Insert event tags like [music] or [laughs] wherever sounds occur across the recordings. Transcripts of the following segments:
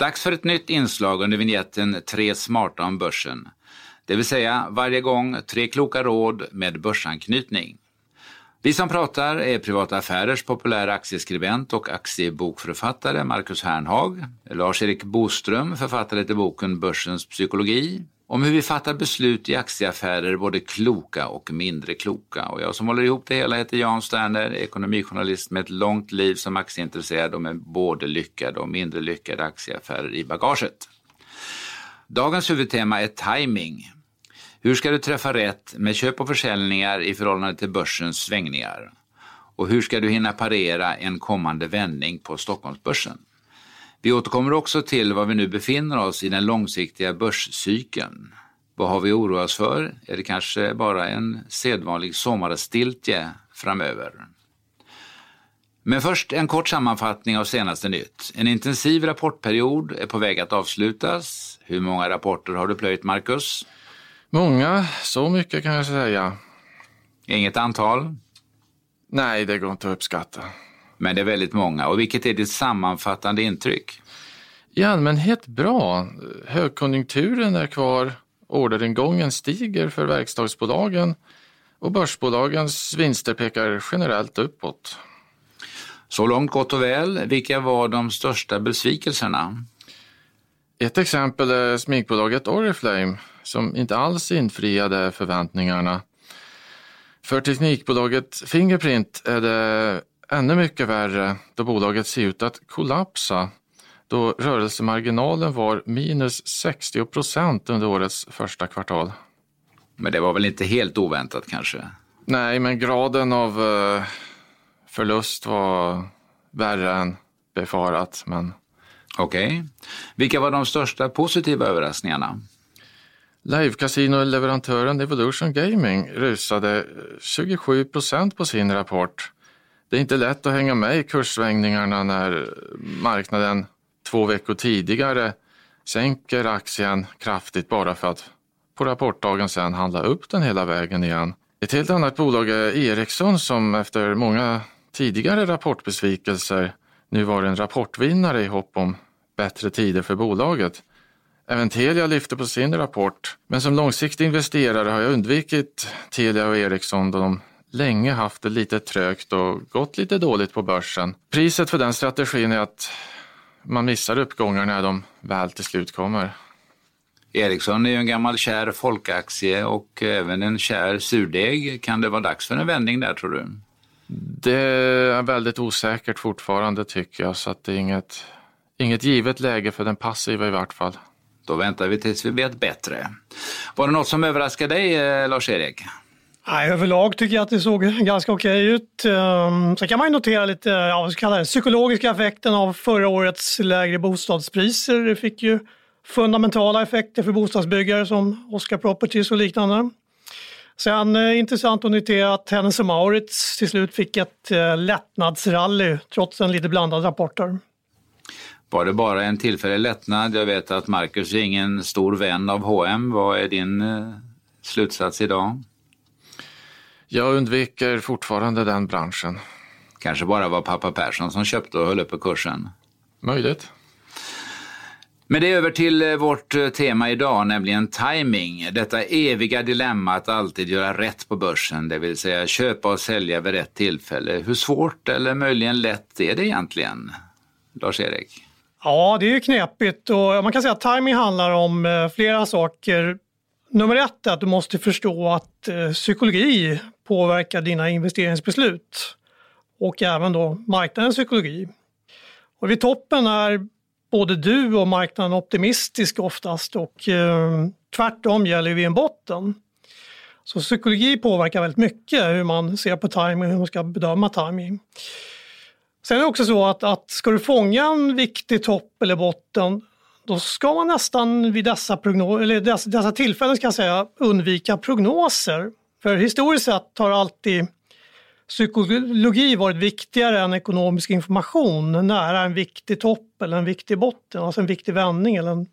Dags för ett nytt inslag under vignetten Tre smarta om börsen. Det vill säga varje gång tre kloka råd med börsanknytning. Vi som pratar är Privata Affärers populära aktieskribent och aktiebokförfattare Marcus Hernhag, Lars-Erik Boström, författare till boken Börsens psykologi, om hur vi fattar beslut i aktieaffärer, både kloka och mindre kloka. Och jag som håller ihop det hela heter Jan Sterner, ekonomijournalist med ett långt liv som aktieintresserad och med både lyckade och mindre lyckade aktieaffärer i bagaget. Dagens huvudtema är timing. Hur ska du träffa rätt med köp och försäljningar i förhållande till börsens svängningar? Och hur ska du hinna parera en kommande vändning på Stockholmsbörsen? Vi återkommer också till var vi nu befinner oss i den långsiktiga börscykeln. Vad har vi oroat oss för? Är det kanske bara en sedvanlig sommarstiltje framöver? Men först en kort sammanfattning av senaste nytt. En intensiv rapportperiod är på väg att avslutas. Hur många rapporter har du plöjt, Marcus? Många, så mycket kan jag säga. Inget antal? Nej, det går inte att uppskatta. Men det är väldigt många. Och vilket är ditt sammanfattande intryck? I allmänhet bra. Högkonjunkturen är kvar, orderingången stiger för verkstadsbolagen och börsbolagens vinster pekar generellt uppåt. Så långt gott och väl. Vilka var de största besvikelserna? Ett exempel är smygbolaget Oriflame som inte alls infriade förväntningarna. För teknikbolaget Fingerprint är det ännu mycket värre då bolaget ser ut att kollapsa då rörelsemarginalen var minus 60 procent under årets första kvartal. Men det var väl inte helt oväntat kanske? Nej, men graden av eh, förlust var värre än befarat. Men... Okej. Okay. Vilka var de största positiva överraskningarna? Live-casino-leverantören Evolution Gaming rusade 27 procent på sin rapport. Det är inte lätt att hänga med i kurssvängningarna när marknaden två veckor tidigare sänker aktien kraftigt bara för att på rapportdagen sen handla upp den hela vägen igen. Ett helt annat bolag är Ericsson som efter många tidigare rapportbesvikelser nu var en rapportvinnare i hopp om bättre tider för bolaget. Även Telia lyfte på sin rapport, men som långsiktig investerare har jag undvikit Telia och Ericsson då de länge haft det lite trögt och gått lite dåligt på börsen. Priset för den strategin är att man missar uppgångar när de väl till slut kommer. Ericsson är ju en gammal kär folkaktie och även en kär surdeg. Kan det vara dags för en vändning där tror du? Det är väldigt osäkert fortfarande tycker jag, så att det är inget, inget givet läge för den passiva i vart fall. Då väntar vi tills vi vet bättre. Var det något som överraskade dig, eh, Lars-Erik? Nej, överlag tycker jag att det såg [laughs] ganska okej ut. Ehm, sen kan man ju notera lite, ja, den psykologiska effekten av förra årets lägre bostadspriser. Det fick ju fundamentala effekter för bostadsbyggare som Oscar Properties och liknande. Sen eh, intressant att notera att Hennes Maurits till slut fick ett eh, lättnadsrally trots en lite blandad rapporter. Var det bara en tillfällig lättnad? Jag vet att Marcus är ingen stor vän av H&M. Vad är din eh, slutsats idag? Jag undviker fortfarande den branschen. Kanske bara var pappa Persson som köpte och höll uppe kursen. Möjligt. Men det är över till eh, vårt eh, tema idag, nämligen timing. Detta eviga dilemma att alltid göra rätt på börsen, det vill säga köpa och sälja vid rätt tillfälle. Hur svårt eller möjligen lätt är det egentligen? Lars-Erik? Ja, det är ju knepigt och man kan säga att timing handlar om eh, flera saker. Nummer ett är att du måste förstå att psykologi påverkar dina investeringsbeslut och även då marknadens psykologi. Och vid toppen är både du och marknaden optimistisk oftast och eh, tvärtom gäller vid en botten. Så psykologi påverkar väldigt mycket hur man ser på timing och hur man ska bedöma timing. Sen är det också så att, att ska du fånga en viktig topp eller botten då ska man nästan vid dessa, prognos eller dessa, dessa tillfällen ska jag säga, undvika prognoser. För historiskt sett har alltid psykologi varit viktigare än ekonomisk information nära en viktig topp eller en viktig botten, alltså en viktig vändning eller en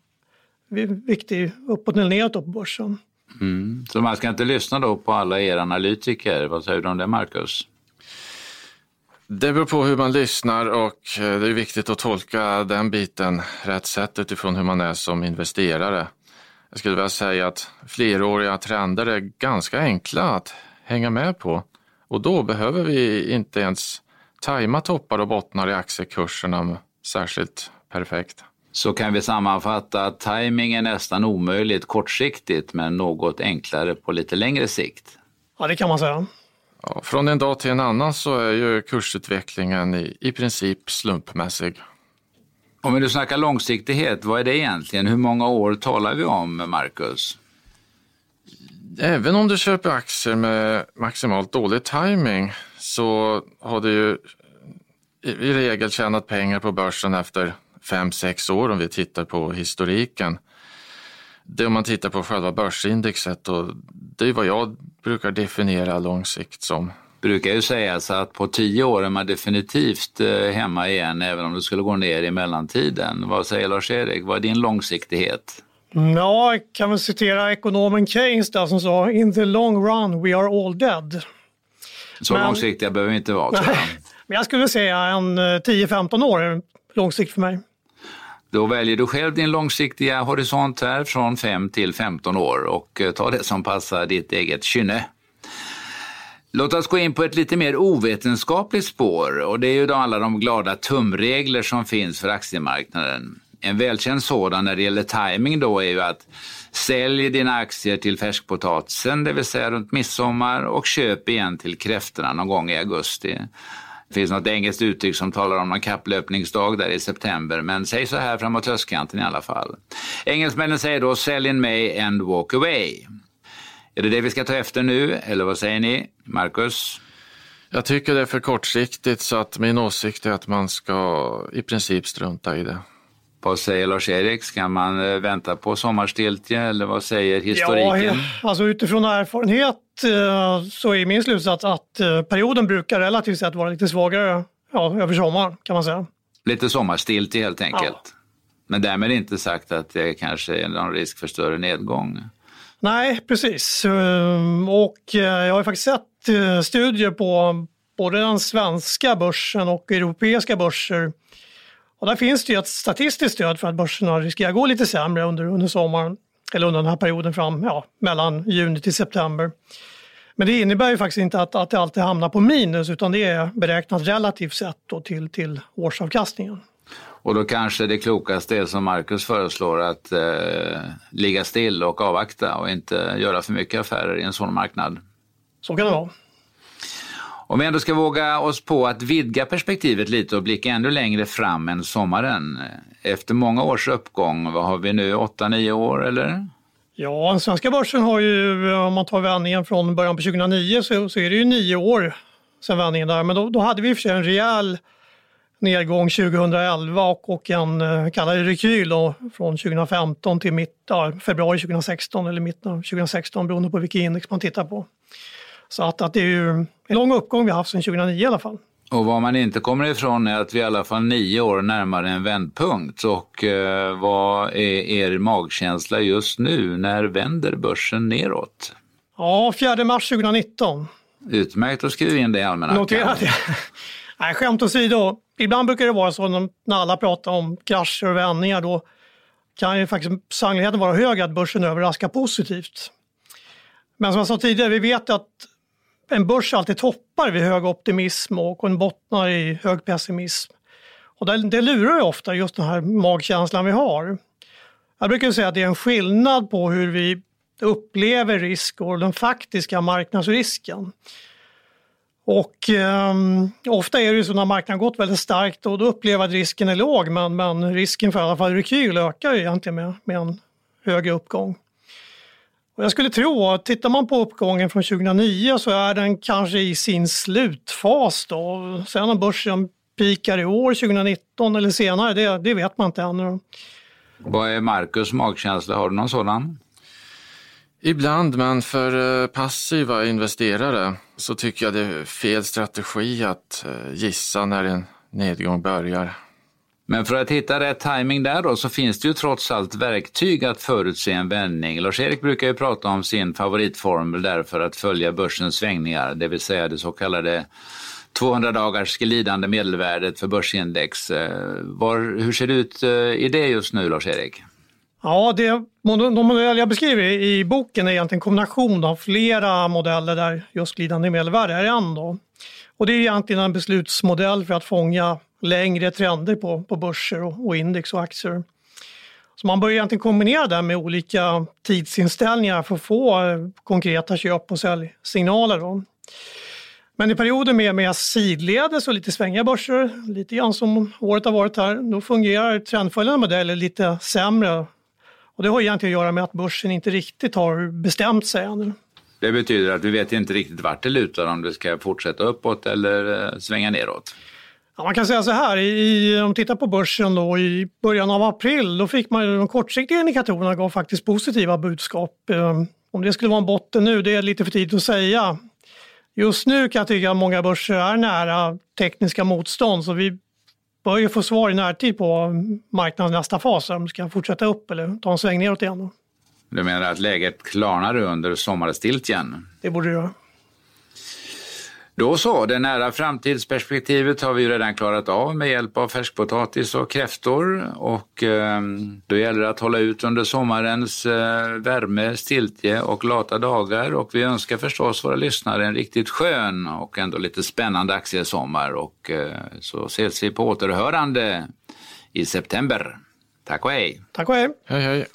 viktig uppåt eller neråt på börsen. Mm. Så man ska inte lyssna då på alla er analytiker, vad säger du om det Marcus? Det beror på hur man lyssnar och det är viktigt att tolka den biten rätt sätt utifrån hur man är som investerare. Jag skulle vilja säga att fleråriga trender är ganska enkla att hänga med på och då behöver vi inte ens tajma toppar och bottnar i aktiekurserna särskilt perfekt. Så kan vi sammanfatta att timing är nästan omöjligt kortsiktigt men något enklare på lite längre sikt. Ja, det kan man säga. Ja, från en dag till en annan så är ju kursutvecklingen i, i princip slumpmässig. Om vi nu snackar långsiktighet, vad är det egentligen? Hur många år talar vi om, Marcus? Även om du köper aktier med maximalt dålig timing så har du ju i regel tjänat pengar på börsen efter fem sex år om vi tittar på historiken. Det om man tittar på själva börsindexet och det är vad jag brukar definiera långsikt som brukar ju sägas att på tio år är man definitivt eh, hemma igen även om det skulle gå ner i mellantiden. Vad säger Lars-Erik, vad är din långsiktighet? Ja, jag kan väl citera ekonomen Keynes där som sa “In the long run we are all dead”. Så Men... långsiktiga behöver vi inte vara. Nej, [laughs] men jag skulle säga en 10-15 eh, år långsikt för mig. Då väljer du själv din långsiktiga horisont här från 5 till 15 år och eh, ta det som passar ditt eget kynne. Låt oss gå in på ett lite mer ovetenskapligt spår och det är ju då alla de glada tumregler som finns för aktiemarknaden. En välkänd sådan när det gäller timing då är ju att sälj dina aktier till färskpotatisen, det vill säga runt midsommar och köp igen till kräftorna någon gång i augusti. Det finns något engelskt uttryck som talar om någon kapplöpningsdag där i september, men säg så här framåt höstkanten i alla fall. Engelsmännen säger då sell in May and walk away. Är det det vi ska ta efter nu, eller vad säger ni? Marcus? Jag tycker det är för kortsiktigt så att min åsikt är att man ska i princip strunta i det. Vad säger Lars-Erik? Ska man eh, vänta på sommarstiltje eller vad säger historiken? Ja, alltså utifrån erfarenhet eh, så är min slutsats att eh, perioden brukar relativt sett vara lite svagare ja, över sommaren kan man säga. Lite sommarstiltje helt enkelt. Ja. Men därmed inte sagt att det kanske är någon risk för större nedgång. Nej, precis. Ehm, och eh, jag har faktiskt sett eh, studier på både den svenska börsen och europeiska börser och där finns det ju ett statistiskt stöd för att börserna riskerar gå lite sämre under, under sommaren, eller under den här perioden fram, ja, mellan juni till september. Men det innebär ju faktiskt inte att, att det alltid hamnar på minus utan det är beräknat relativt sett då till, till årsavkastningen. Och då kanske det klokaste är som Marcus föreslår att eh, ligga still och avvakta och inte göra för mycket affärer i en sån marknad. Så kan det vara. Om vi ändå ska våga oss på att vidga perspektivet lite och blicka ännu längre fram än sommaren. Efter många års uppgång, vad har vi nu, 8-9 år eller? Ja, den svenska börsen har ju, om man tar vändningen från början på 2009 så, så är det ju nio år sedan vändningen där. Men då, då hade vi i och för sig en rejäl nedgång 2011 och, och en eh, kallad rekyl då, från 2015 till mitt, ja, februari 2016 eller mitten av 2016 beroende på vilket index man tittar på. Så att, att det är ju en lång uppgång vi har haft sedan 2009 i alla fall. Och vad man inte kommer ifrån är att vi i alla fall nio år närmare en vändpunkt. Och eh, vad är er magkänsla just nu? När vänder börsen neråt? Ja, 4 mars 2019. Utmärkt att skriva in det i almanackan. Notera det. [laughs] Nej, skämt åsido. Ibland brukar det vara så när alla pratar om krascher och vändningar. Då kan ju faktiskt sannolikheten vara hög att börsen överraskar positivt. Men som jag sa tidigare, vi vet att en börs alltid toppar vid hög optimism och en bottnar i hög pessimism. Och det, det lurar ju ofta just den här magkänslan vi har. Jag brukar säga att det är en skillnad på hur vi upplever risk och den faktiska marknadsrisken. Och eh, ofta är det ju så när marknaden gått väldigt starkt och då upplever att risken är låg men, men risken för i alla fall rekyl ökar ju egentligen med, med en högre uppgång. Och jag skulle tro att tittar man på uppgången från 2009 så är den kanske i sin slutfas då. Sen om börsen pikar i år, 2019 eller senare, det, det vet man inte ännu. Vad är Marcus magkänsla? Har du någon sådan? Ibland, men för eh, passiva investerare så tycker jag det är fel strategi att eh, gissa när en nedgång börjar. Men för att hitta rätt timing där då så finns det ju trots allt verktyg att förutse en vändning. Lars-Erik brukar ju prata om sin favoritformel där för att följa börsens svängningar, det vill säga det så kallade 200 dagars glidande medelvärdet för börsindex. Eh, var, hur ser det ut eh, i det just nu, Lars-Erik? Ja, det, de modeller jag beskriver i boken är egentligen en kombination av flera modeller där just glidande medelvärde är en. Då. Och det är egentligen en beslutsmodell för att fånga längre trender på, på börser och, och index och aktier. Så man bör egentligen kombinera det med olika tidsinställningar för att få eh, konkreta köp och säljsignaler. Då. Men i perioder med, med sidledes och lite svängiga börser, lite grann som året har varit här, då fungerar trendföljande modeller lite sämre. Och det har egentligen att göra med att börsen inte riktigt har bestämt sig ännu. Det betyder att vi vet inte riktigt vart det lutar, om det ska fortsätta uppåt eller eh, svänga neråt. Ja, man kan säga så här, i, om man tittar på börsen då, i början av april, då fick man de kortsiktiga indikatorerna gav faktiskt positiva budskap. Eh, om det skulle vara en botten nu, det är lite för tidigt att säga. Just nu kan jag tycka att många börser är nära tekniska motstånd, så vi bör ju få svar i närtid på marknadens nästa fas, om det ska fortsätta upp eller ta en sväng neråt igen. Du menar att läget klarnar under sommarstiltjen? Det borde det göra. Då så, det nära framtidsperspektivet har vi redan klarat av med hjälp av färskpotatis och kräftor och eh, då gäller det att hålla ut under sommarens eh, värme, stiltje och lata dagar och vi önskar förstås våra lyssnare en riktigt skön och ändå lite spännande aktiesommar och eh, så ses vi på återhörande i september. Tack och hej! Tack och hej! Hej hej!